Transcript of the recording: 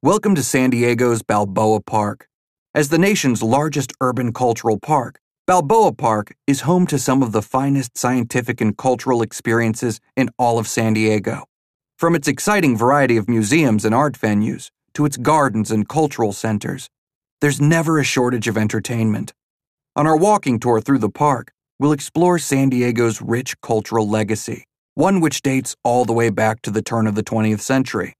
Welcome to San Diego's Balboa Park. As the nation's largest urban cultural park, Balboa Park is home to some of the finest scientific and cultural experiences in all of San Diego. From its exciting variety of museums and art venues to its gardens and cultural centers, there's never a shortage of entertainment. On our walking tour through the park, we'll explore San Diego's rich cultural legacy, one which dates all the way back to the turn of the 20th century.